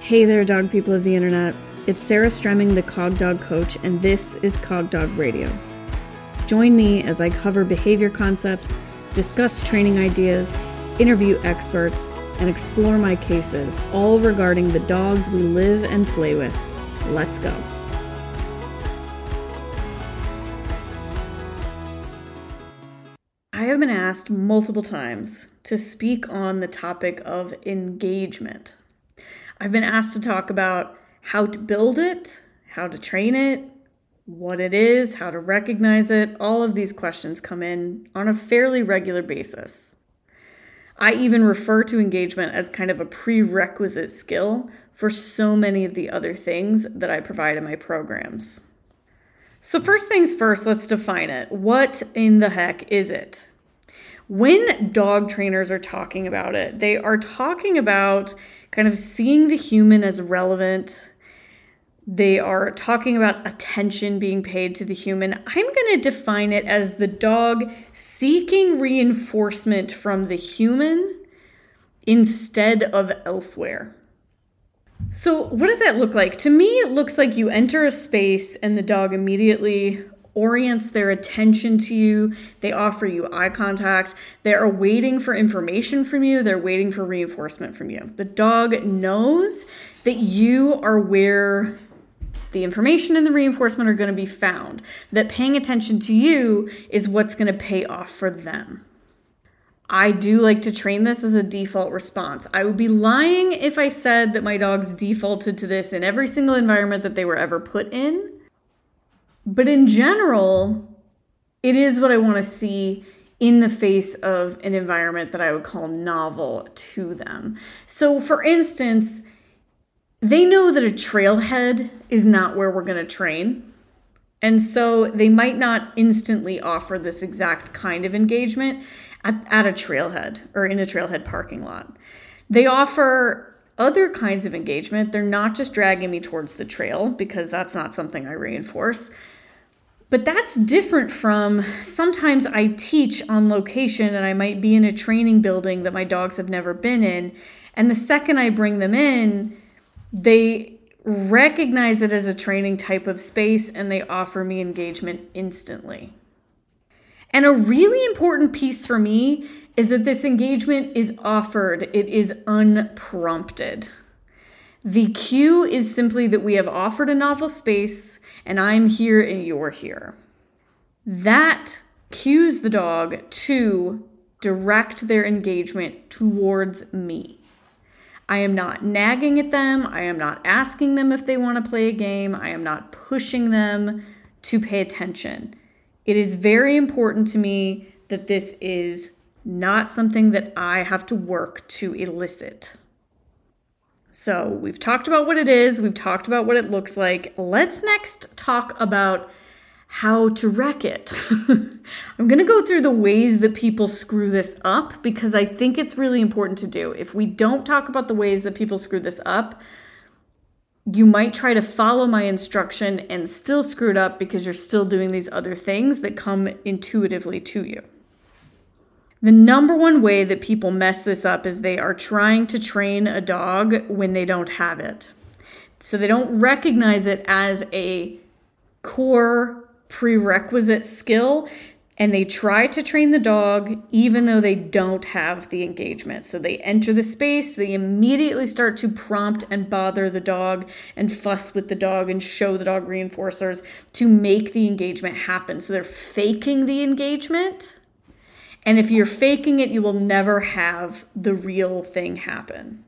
Hey there, dog people of the internet. It's Sarah Stremming, the Cog Dog Coach, and this is Cog Dog Radio. Join me as I cover behavior concepts, discuss training ideas, interview experts, and explore my cases, all regarding the dogs we live and play with. Let's go. I have been asked multiple times to speak on the topic of engagement. I've been asked to talk about how to build it, how to train it, what it is, how to recognize it. All of these questions come in on a fairly regular basis. I even refer to engagement as kind of a prerequisite skill for so many of the other things that I provide in my programs. So, first things first, let's define it. What in the heck is it? When dog trainers are talking about it, they are talking about kind of seeing the human as relevant. They are talking about attention being paid to the human. I'm going to define it as the dog seeking reinforcement from the human instead of elsewhere. So, what does that look like? To me, it looks like you enter a space and the dog immediately orients their attention to you. They offer you eye contact. They are waiting for information from you. They're waiting for reinforcement from you. The dog knows that you are where the information and the reinforcement are going to be found, that paying attention to you is what's going to pay off for them. I do like to train this as a default response. I would be lying if I said that my dogs defaulted to this in every single environment that they were ever put in. But in general, it is what I want to see in the face of an environment that I would call novel to them. So, for instance, they know that a trailhead is not where we're going to train. And so they might not instantly offer this exact kind of engagement at, at a trailhead or in a trailhead parking lot. They offer other kinds of engagement. They're not just dragging me towards the trail because that's not something I reinforce. But that's different from sometimes I teach on location and I might be in a training building that my dogs have never been in. And the second I bring them in, they recognize it as a training type of space and they offer me engagement instantly. And a really important piece for me is that this engagement is offered, it is unprompted. The cue is simply that we have offered a novel space and I'm here and you're here. That cues the dog to direct their engagement towards me. I am not nagging at them. I am not asking them if they want to play a game. I am not pushing them to pay attention. It is very important to me that this is not something that I have to work to elicit. So, we've talked about what it is, we've talked about what it looks like. Let's next talk about how to wreck it. I'm going to go through the ways that people screw this up because I think it's really important to do. If we don't talk about the ways that people screw this up, you might try to follow my instruction and still screw it up because you're still doing these other things that come intuitively to you. The number one way that people mess this up is they are trying to train a dog when they don't have it. So they don't recognize it as a core prerequisite skill and they try to train the dog even though they don't have the engagement. So they enter the space, they immediately start to prompt and bother the dog and fuss with the dog and show the dog reinforcers to make the engagement happen. So they're faking the engagement and if you're faking it, you will never have the real thing happen.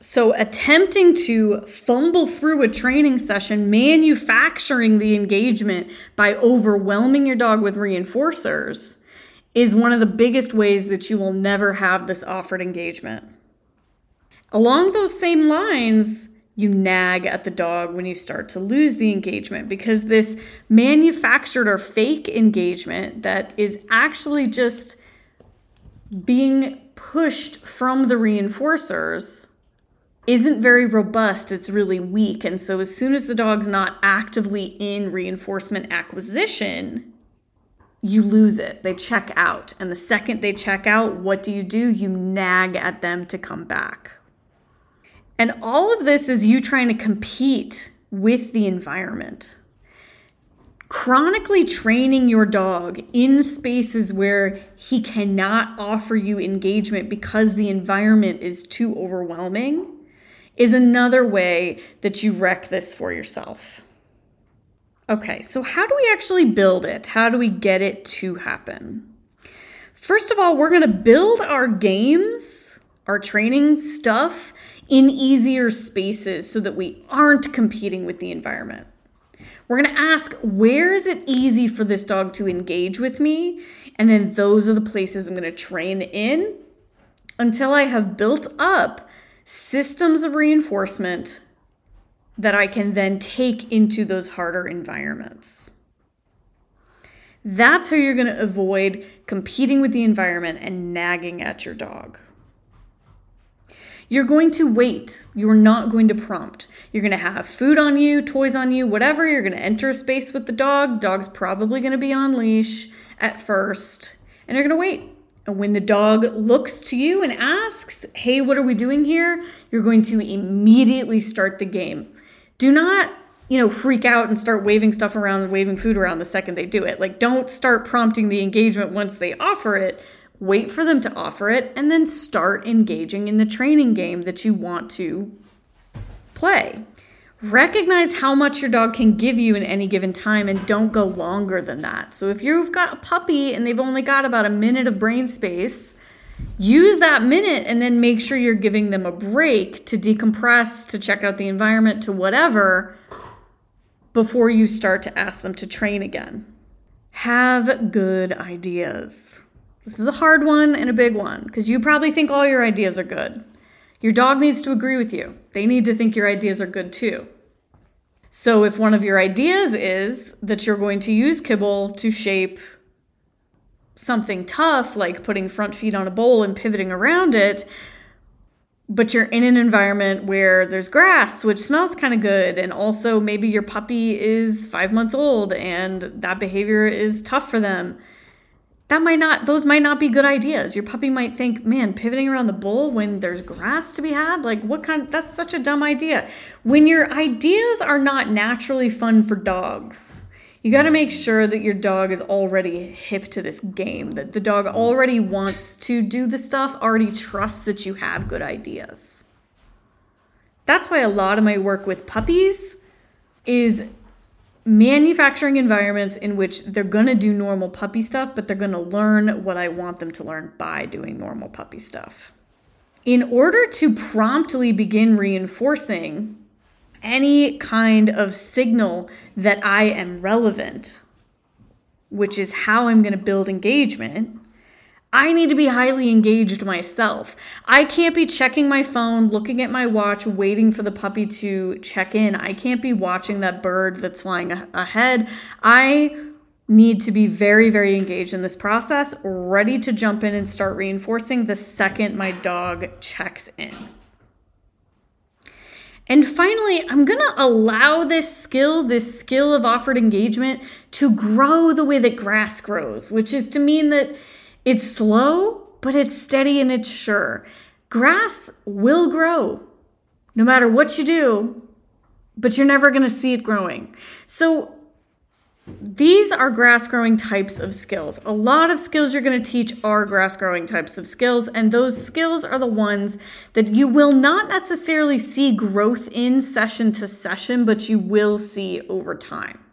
So, attempting to fumble through a training session, manufacturing the engagement by overwhelming your dog with reinforcers, is one of the biggest ways that you will never have this offered engagement. Along those same lines, you nag at the dog when you start to lose the engagement because this manufactured or fake engagement that is actually just being pushed from the reinforcers isn't very robust, it's really weak. And so, as soon as the dog's not actively in reinforcement acquisition, you lose it. They check out. And the second they check out, what do you do? You nag at them to come back. And all of this is you trying to compete with the environment. Chronically training your dog in spaces where he cannot offer you engagement because the environment is too overwhelming is another way that you wreck this for yourself. Okay, so how do we actually build it? How do we get it to happen? First of all, we're going to build our games, our training stuff in easier spaces so that we aren't competing with the environment. We're going to ask, where is it easy for this dog to engage with me? And then those are the places I'm going to train in until I have built up systems of reinforcement that I can then take into those harder environments. That's how you're going to avoid competing with the environment and nagging at your dog. You're going to wait. You're not going to prompt. You're going to have food on you, toys on you, whatever. You're going to enter a space with the dog. Dog's probably going to be on leash at first, and you're going to wait. And when the dog looks to you and asks, Hey, what are we doing here? You're going to immediately start the game. Do not, you know, freak out and start waving stuff around and waving food around the second they do it. Like, don't start prompting the engagement once they offer it wait for them to offer it, and then start engaging in the training game that you want to play. Recognize how much your dog can give you in any given time and don't go longer than that. So, if you've got a puppy and they've only got about a minute of brain space, use that minute and then make sure you're giving them a break to decompress, to check out the environment, to whatever before you start to ask them to train again. Have good ideas. This is a hard one and a big one because you probably think all your ideas are good. Your dog needs to agree with you. They need to think your ideas are good too. So, if one of your ideas is that you're going to use kibble to shape something tough, like putting front feet on a bowl and pivoting around it, but you're in an environment where there's grass, which smells kind of good, and also maybe your puppy is five months old and that behavior is tough for them that might not those might not be good ideas. Your puppy might think man pivoting around the bowl when there's grass to be had like what kind that's such a dumb idea. When your ideas are not naturally fun for dogs you got to make sure that your dog is already hip to this game that the dog already wants to do the stuff already trusts that you have good ideas. That's why a lot of my work with puppies is manufacturing environments in which they're going to do normal puppy stuff, but they're going to learn what I want them to learn by doing normal puppy stuff. In order to promptly begin reinforcing any kind of signal that I am relevant, which is how I'm going to build engagement, I need to be highly engaged myself. I can't be checking my phone, looking at my watch, waiting for the puppy to check in. I can't be watching that bird that's flying ahead. I need to be very, very engaged in this process, ready to jump in and start reinforcing the second my dog checks in. And finally, I'm gonna allow this skill, this skill of offered engagement, to grow the way that grass grows, which is to mean that it's slow, but it's steady and it's sure. Grass will grow no matter what you do, but you're never going to see it growing. So, these are grass growing types of skills. A lot of skills you're going to teach are grass growing types of skills, and those skills are the ones that you will not necessarily see growth in session to session, but you will see over time.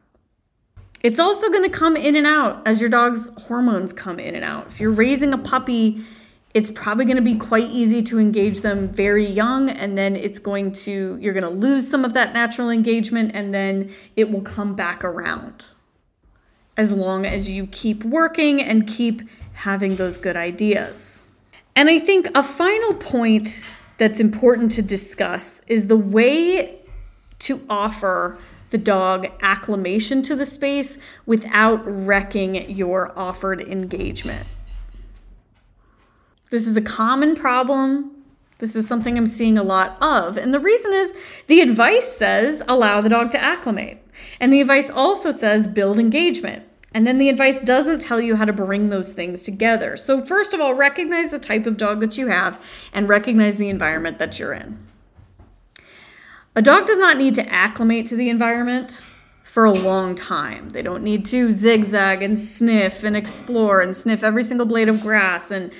It's also going to come in and out as your dog's hormones come in and out. If you're raising a puppy, it's probably going to be quite easy to engage them very young and then it's going to you're going to lose some of that natural engagement and then it will come back around. As long as you keep working and keep having those good ideas. And I think a final point that's important to discuss is the way to offer the dog acclimation to the space without wrecking your offered engagement. This is a common problem. This is something I'm seeing a lot of. And the reason is the advice says allow the dog to acclimate. And the advice also says build engagement. And then the advice doesn't tell you how to bring those things together. So, first of all, recognize the type of dog that you have and recognize the environment that you're in. A dog does not need to acclimate to the environment for a long time. They don't need to zigzag and sniff and explore and sniff every single blade of grass and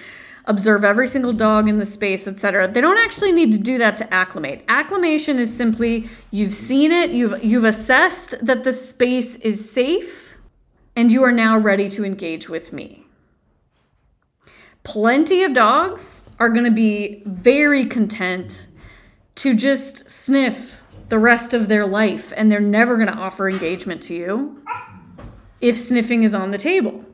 observe every single dog in the space, etc. They don't actually need to do that to acclimate. Acclimation is simply you've seen it, you've you've assessed that the space is safe, and you are now ready to engage with me. Plenty of dogs are going to be very content to just sniff the rest of their life and they're never going to offer engagement to you if sniffing is on the table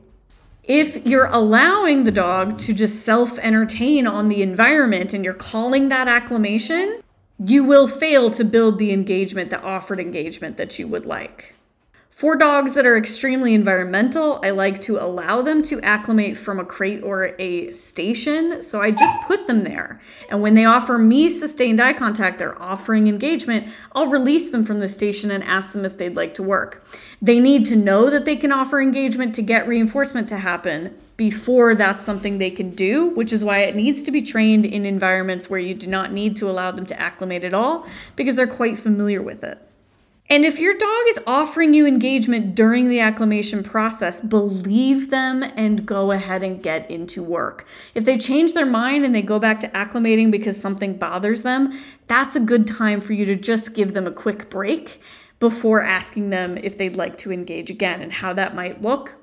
if you're allowing the dog to just self entertain on the environment and you're calling that acclimation, you will fail to build the engagement, the offered engagement that you would like. For dogs that are extremely environmental, I like to allow them to acclimate from a crate or a station. So I just put them there. And when they offer me sustained eye contact, they're offering engagement, I'll release them from the station and ask them if they'd like to work. They need to know that they can offer engagement to get reinforcement to happen before that's something they can do, which is why it needs to be trained in environments where you do not need to allow them to acclimate at all because they're quite familiar with it. And if your dog is offering you engagement during the acclimation process, believe them and go ahead and get into work. If they change their mind and they go back to acclimating because something bothers them, that's a good time for you to just give them a quick break before asking them if they'd like to engage again and how that might look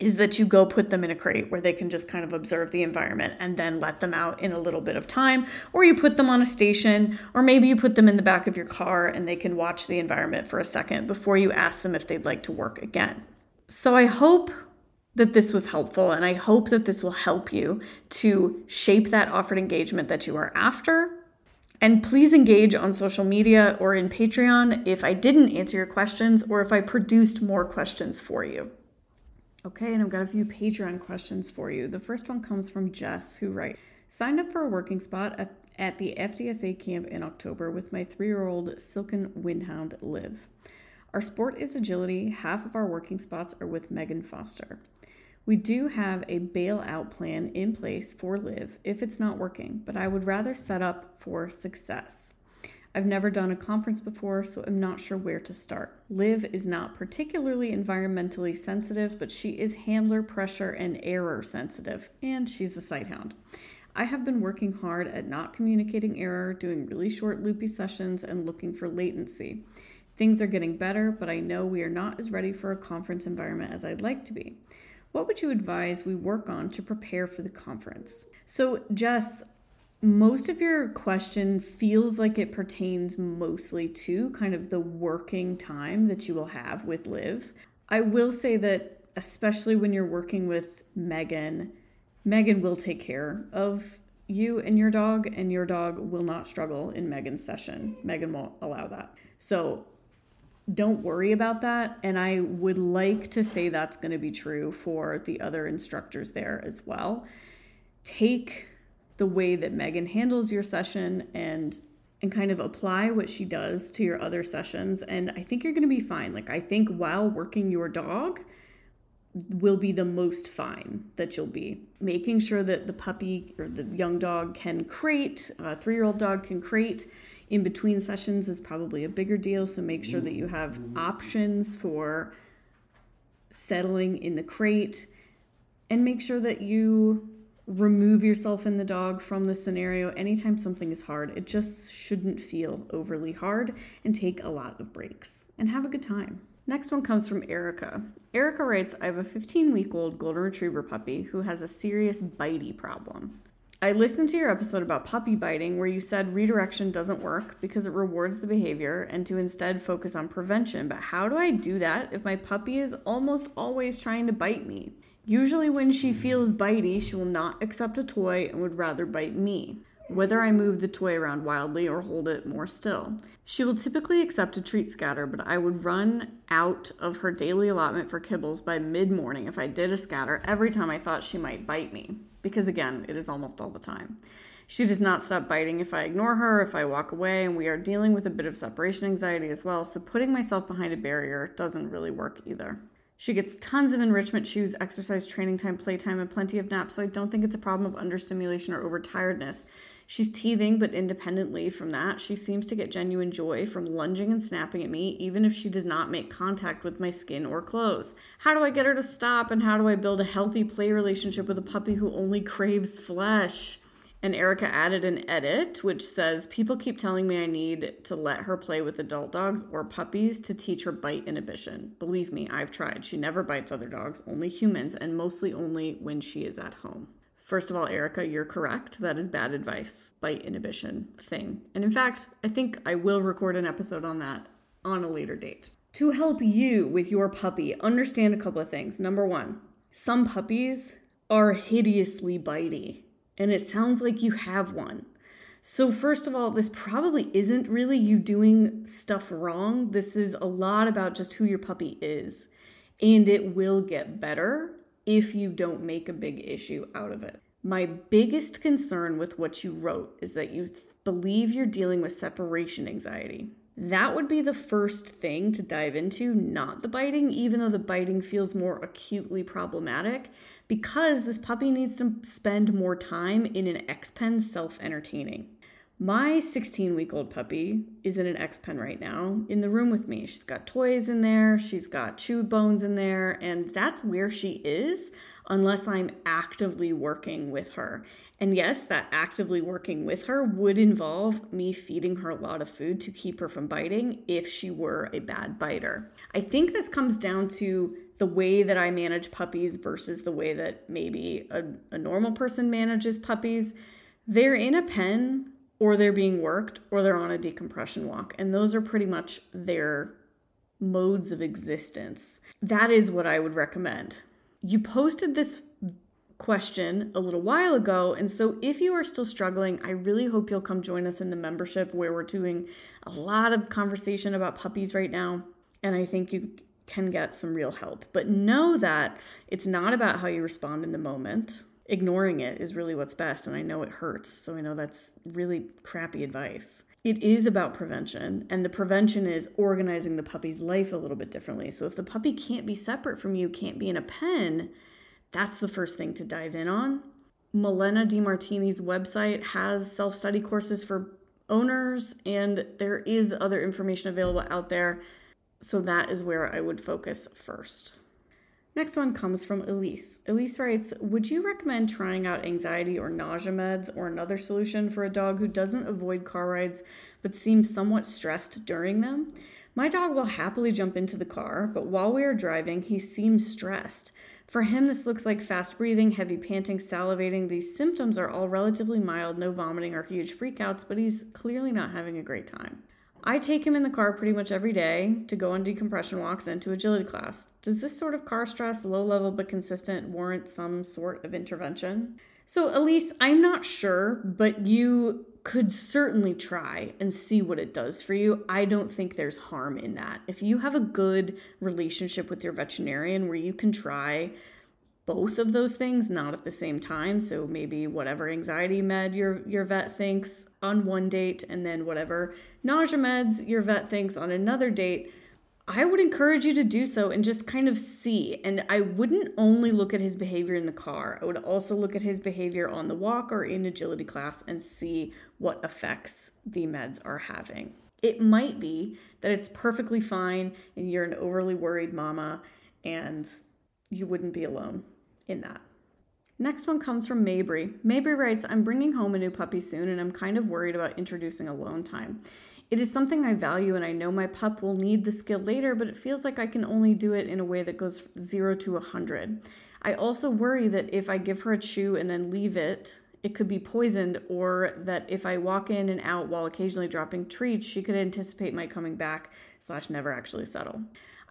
is that you go put them in a crate where they can just kind of observe the environment and then let them out in a little bit of time. Or you put them on a station, or maybe you put them in the back of your car and they can watch the environment for a second before you ask them if they'd like to work again. So I hope that this was helpful and I hope that this will help you to shape that offered engagement that you are after. And please engage on social media or in Patreon if I didn't answer your questions or if I produced more questions for you. Okay, and I've got a few Patreon questions for you. The first one comes from Jess, who writes Signed up for a working spot at, at the FDSA camp in October with my three year old Silken Windhound Liv. Our sport is agility. Half of our working spots are with Megan Foster. We do have a bailout plan in place for Liv if it's not working, but I would rather set up for success. I've never done a conference before, so I'm not sure where to start. Liv is not particularly environmentally sensitive, but she is handler pressure and error sensitive, and she's a sighthound. I have been working hard at not communicating error, doing really short loopy sessions, and looking for latency. Things are getting better, but I know we are not as ready for a conference environment as I'd like to be. What would you advise we work on to prepare for the conference? So, Jess, most of your question feels like it pertains mostly to kind of the working time that you will have with Liv. I will say that, especially when you're working with Megan, Megan will take care of you and your dog, and your dog will not struggle in Megan's session. Megan won't allow that. So don't worry about that. And I would like to say that's going to be true for the other instructors there as well. Take the way that Megan handles your session and and kind of apply what she does to your other sessions and I think you're going to be fine. Like I think while working your dog will be the most fine that you'll be. Making sure that the puppy or the young dog can crate, a 3-year-old dog can crate in between sessions is probably a bigger deal, so make sure that you have mm-hmm. options for settling in the crate and make sure that you remove yourself and the dog from the scenario anytime something is hard. It just shouldn't feel overly hard and take a lot of breaks and have a good time. Next one comes from Erica. Erica writes I have a 15 week old golden retriever puppy who has a serious bitey problem. I listened to your episode about puppy biting where you said redirection doesn't work because it rewards the behavior and to instead focus on prevention. But how do I do that if my puppy is almost always trying to bite me? Usually, when she feels bitey, she will not accept a toy and would rather bite me, whether I move the toy around wildly or hold it more still. She will typically accept a treat scatter, but I would run out of her daily allotment for kibbles by mid morning if I did a scatter every time I thought she might bite me, because again, it is almost all the time. She does not stop biting if I ignore her, if I walk away, and we are dealing with a bit of separation anxiety as well, so putting myself behind a barrier doesn't really work either. She gets tons of enrichment shoes, exercise, training time, playtime, and plenty of naps, so I don't think it's a problem of understimulation or overtiredness. She's teething, but independently from that, she seems to get genuine joy from lunging and snapping at me, even if she does not make contact with my skin or clothes. How do I get her to stop, and how do I build a healthy play relationship with a puppy who only craves flesh? And Erica added an edit which says People keep telling me I need to let her play with adult dogs or puppies to teach her bite inhibition. Believe me, I've tried. She never bites other dogs, only humans, and mostly only when she is at home. First of all, Erica, you're correct. That is bad advice. Bite inhibition thing. And in fact, I think I will record an episode on that on a later date. To help you with your puppy, understand a couple of things. Number one, some puppies are hideously bitey and it sounds like you have one. So, first of all, this probably isn't really you doing stuff wrong. This is a lot about just who your puppy is. And it will get better if you don't make a big issue out of it. My biggest concern with what you wrote is that you th- believe you're dealing with separation anxiety. That would be the first thing to dive into, not the biting, even though the biting feels more acutely problematic because this puppy needs to spend more time in an X pen self entertaining. My 16 week old puppy is in an X pen right now in the room with me. She's got toys in there, she's got chew bones in there, and that's where she is unless I'm actively working with her. And yes, that actively working with her would involve me feeding her a lot of food to keep her from biting if she were a bad biter. I think this comes down to the way that I manage puppies versus the way that maybe a, a normal person manages puppies. They're in a pen or they're being worked or they're on a decompression walk. And those are pretty much their modes of existence. That is what I would recommend. You posted this question a little while ago. And so, if you are still struggling, I really hope you'll come join us in the membership where we're doing a lot of conversation about puppies right now. And I think you can get some real help. But know that it's not about how you respond in the moment. Ignoring it is really what's best. And I know it hurts. So I know that's really crappy advice. It is about prevention, and the prevention is organizing the puppy's life a little bit differently. So, if the puppy can't be separate from you, can't be in a pen, that's the first thing to dive in on. Malena DeMartini's website has self study courses for owners, and there is other information available out there so that is where I would focus first. Next one comes from Elise. Elise writes Would you recommend trying out anxiety or nausea meds or another solution for a dog who doesn't avoid car rides but seems somewhat stressed during them? My dog will happily jump into the car, but while we are driving, he seems stressed. For him, this looks like fast breathing, heavy panting, salivating. These symptoms are all relatively mild, no vomiting or huge freakouts, but he's clearly not having a great time. I take him in the car pretty much every day to go on decompression walks and to agility class. Does this sort of car stress, low level but consistent, warrant some sort of intervention? So, Elise, I'm not sure, but you could certainly try and see what it does for you. I don't think there's harm in that. If you have a good relationship with your veterinarian where you can try both of those things not at the same time so maybe whatever anxiety med your your vet thinks on one date and then whatever nausea meds your vet thinks on another date I would encourage you to do so and just kind of see. And I wouldn't only look at his behavior in the car, I would also look at his behavior on the walk or in agility class and see what effects the meds are having. It might be that it's perfectly fine and you're an overly worried mama and you wouldn't be alone in that. Next one comes from Mabry. Mabry writes, I'm bringing home a new puppy soon and I'm kind of worried about introducing alone time. It is something I value and I know my pup will need the skill later, but it feels like I can only do it in a way that goes 0 to 100. I also worry that if I give her a chew and then leave it, it could be poisoned, or that if I walk in and out while occasionally dropping treats, she could anticipate my coming back slash never actually settle.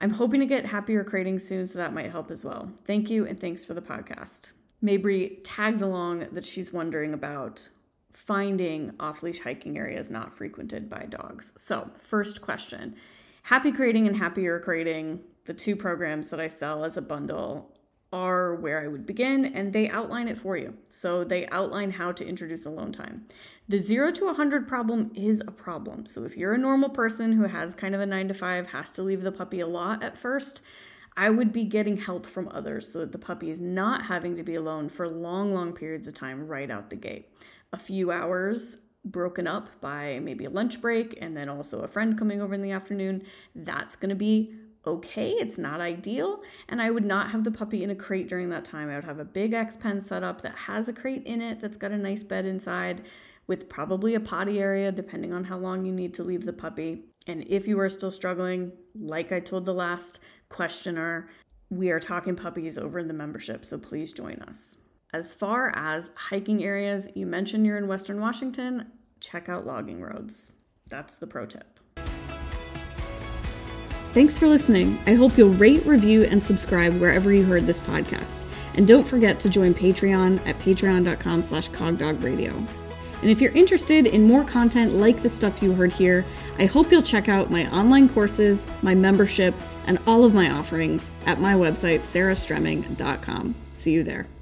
I'm hoping to get happier crating soon, so that might help as well. Thank you, and thanks for the podcast. Mabry tagged along that she's wondering about finding off leash hiking areas not frequented by dogs. So, first question Happy Crating and Happier Crating, the two programs that I sell as a bundle, are where I would begin, and they outline it for you. So they outline how to introduce alone time. The zero to 100 problem is a problem. So if you're a normal person who has kind of a nine to five, has to leave the puppy a lot at first, I would be getting help from others so that the puppy is not having to be alone for long, long periods of time right out the gate. A few hours broken up by maybe a lunch break and then also a friend coming over in the afternoon, that's going to be okay. It's not ideal. And I would not have the puppy in a crate during that time. I would have a big X pen set up that has a crate in it that's got a nice bed inside with probably a potty area, depending on how long you need to leave the puppy. And if you are still struggling, like I told the last questioner, we are talking puppies over in the membership, so please join us. As far as hiking areas, you mentioned you're in Western Washington, check out logging roads. That's the pro tip. Thanks for listening. I hope you'll rate, review, and subscribe wherever you heard this podcast. And don't forget to join Patreon at patreon.com slash cogdogradio. And if you're interested in more content like the stuff you heard here, I hope you'll check out my online courses, my membership, and all of my offerings at my website, sarahstremming.com. See you there.